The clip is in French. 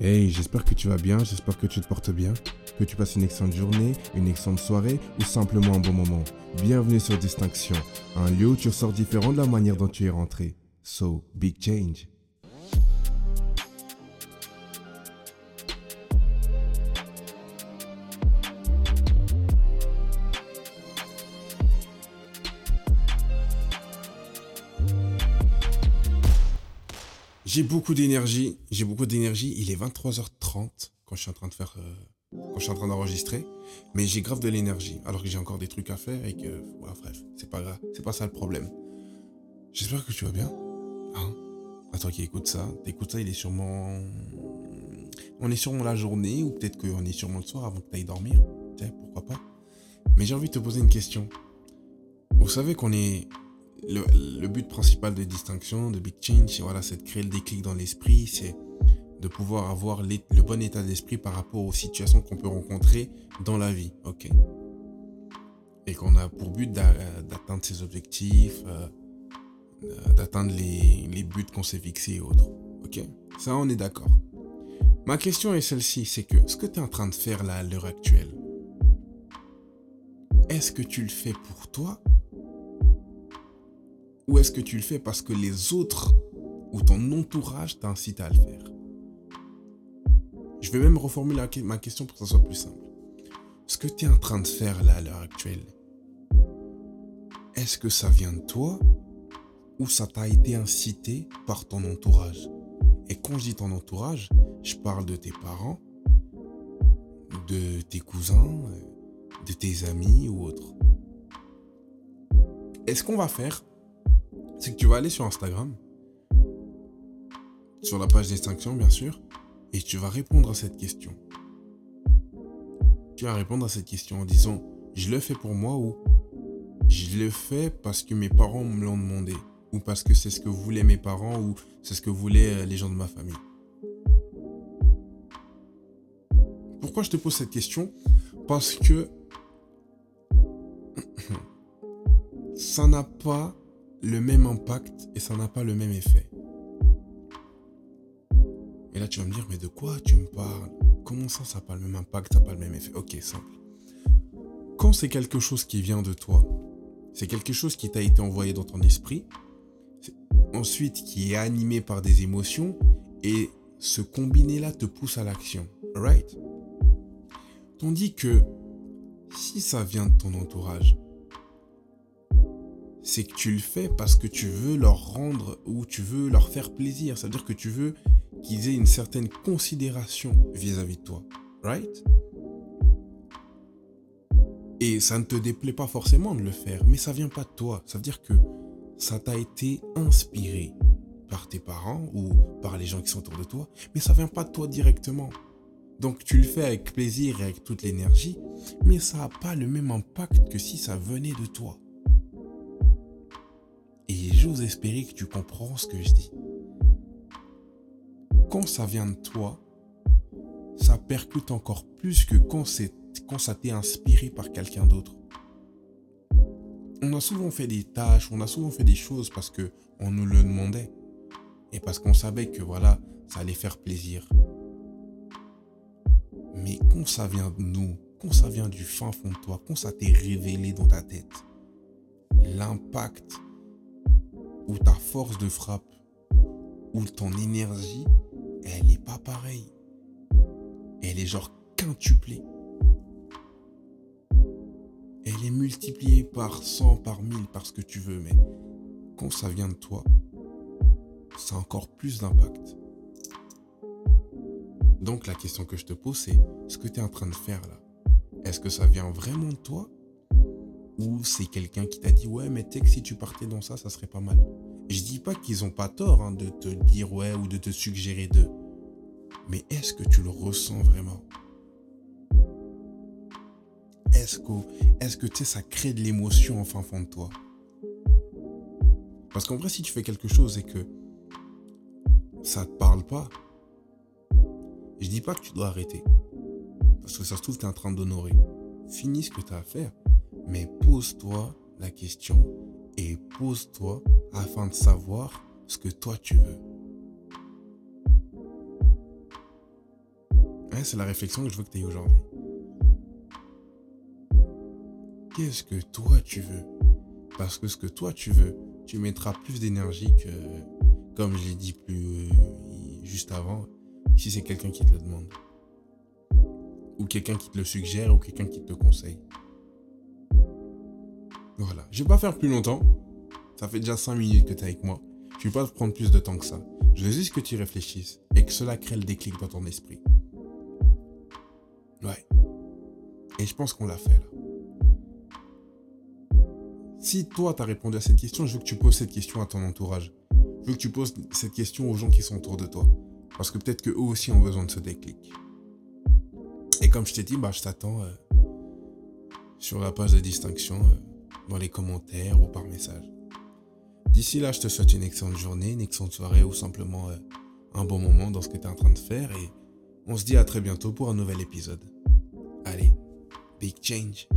Hey, j'espère que tu vas bien, j'espère que tu te portes bien, que tu passes une excellente journée, une excellente soirée ou simplement un bon moment. Bienvenue sur Distinction, un lieu où tu ressors différent de la manière dont tu es rentré. So, big change. J'ai beaucoup d'énergie, j'ai beaucoup d'énergie. Il est 23h30 quand je suis en train de faire, euh, quand je suis en train d'enregistrer, mais j'ai grave de l'énergie, alors que j'ai encore des trucs à faire et que, bref, c'est pas grave, c'est pas ça le problème. J'espère que tu vas bien. Hein à toi qui écoute ça, t'écoutes ça, il est sûrement, on est sûrement la journée ou peut-être qu'on est sûrement le soir avant que tu ailles dormir. Tiens, pourquoi pas. Mais j'ai envie de te poser une question. Vous savez qu'on est le, but principal de distinction, de Big Change, voilà, c'est de créer le déclic dans l'esprit, c'est de pouvoir avoir le bon état d'esprit par rapport aux situations qu'on peut rencontrer dans la vie, ok Et qu'on a pour but d'atteindre ses objectifs, euh, euh, d'atteindre les, les buts qu'on s'est fixés et autres, ok Ça, on est d'accord. Ma question est celle-ci, c'est que ce que tu es en train de faire là à l'heure actuelle, est-ce que tu le fais pour toi ou est-ce que tu le fais? Parce que les autres ou ton entourage t'incitent à le faire Je vais même reformuler ma question pour que ça soit plus simple. Ce que tu es en train de faire là à l'heure actuelle, est-ce que ça vient de toi ou ça t'a été incité par ton entourage? Et quand je dis ton entourage, je parle de tes parents, de tes cousins, de tes amis ou autres. Est-ce qu'on va faire c'est que tu vas aller sur Instagram, sur la page d'extinction bien sûr, et tu vas répondre à cette question. Tu vas répondre à cette question en disant je le fais pour moi ou je le fais parce que mes parents me l'ont demandé ou parce que c'est ce que voulaient mes parents ou c'est ce que voulaient euh, les gens de ma famille. Pourquoi je te pose cette question? Parce que ça n'a pas le même impact et ça n'a pas le même effet. Et là, tu vas me dire, mais de quoi tu me parles? Comment ça, ça n'a pas le même impact, ça n'a pas le même effet? Ok, simple. Quand c'est quelque chose qui vient de toi, c'est quelque chose qui t'a été envoyé dans ton esprit, ensuite qui est animé par des émotions, et ce combiné-là te pousse à l'action. Right Tandis que si ça vient de ton entourage, c'est que tu le fais parce que tu veux leur rendre ou tu veux leur faire plaisir. Ça veut dire que tu veux qu'ils aient une certaine considération vis-à-vis de toi. Right? Et ça ne te déplaît pas forcément de le faire, mais ça vient pas de toi. Ça veut dire que ça t'a été inspiré par tes parents ou par les gens qui sont autour de toi, mais ça vient pas de toi directement. Donc tu le fais avec plaisir et avec toute l'énergie, mais ça n'a pas le même impact que si ça venait de toi. J'ose espérer que tu comprends ce que je dis. Quand ça vient de toi, ça percute encore plus que quand, quand ça t'est inspiré par quelqu'un d'autre. On a souvent fait des tâches, on a souvent fait des choses parce que on nous le demandait et parce qu'on savait que voilà, ça allait faire plaisir. Mais quand ça vient de nous, quand ça vient du fin fond de toi, quand ça t'est révélé dans ta tête, l'impact ou ta force de frappe, ou ton énergie, elle n'est pas pareille. Elle est genre quintuplée. Elle est multipliée par 100, par 1000, par ce que tu veux, mais quand ça vient de toi, ça a encore plus d'impact. Donc la question que je te pose, c'est ce que tu es en train de faire là. Est-ce que ça vient vraiment de toi c'est quelqu'un qui t'a dit ouais mais tu que si tu partais dans ça ça serait pas mal. Je dis pas qu'ils ont pas tort hein, de te dire ouais ou de te suggérer d'eux. Mais est-ce que tu le ressens vraiment? Est-ce que, est-ce que tu sais, ça crée de l'émotion en fin fond de toi? Parce qu'en vrai, si tu fais quelque chose et que ça te parle pas, je dis pas que tu dois arrêter. Parce que ça se trouve, tu es en train d'honorer. Finis ce que tu as à faire. Mais pose-toi la question et pose-toi afin de savoir ce que toi tu veux. C'est la réflexion que je veux que tu aies aujourd'hui. Qu'est-ce que toi tu veux? Parce que ce que toi tu veux, tu mettras plus d'énergie que, comme je l'ai dit plus euh, juste avant, si c'est quelqu'un qui te le demande. Ou quelqu'un qui te le suggère, ou quelqu'un qui te conseille. Voilà. Je vais pas faire plus longtemps. Ça fait déjà 5 minutes que tu es avec moi. Je vais pas te prendre plus de temps que ça. Je veux juste que tu réfléchisses et que cela crée le déclic dans ton esprit. Ouais. Et je pense qu'on l'a fait là. Si toi, tu as répondu à cette question, je veux que tu poses cette question à ton entourage. Je veux que tu poses cette question aux gens qui sont autour de toi. Parce que peut-être qu'eux aussi ont besoin de ce déclic. Et comme je t'ai dit, bah, je t'attends euh, sur la page de distinction, euh, dans les commentaires ou par message. D'ici là, je te souhaite une excellente journée, une excellente soirée ou simplement euh, un bon moment dans ce que tu es en train de faire. Et on se dit à très bientôt pour un nouvel épisode. Allez, big change.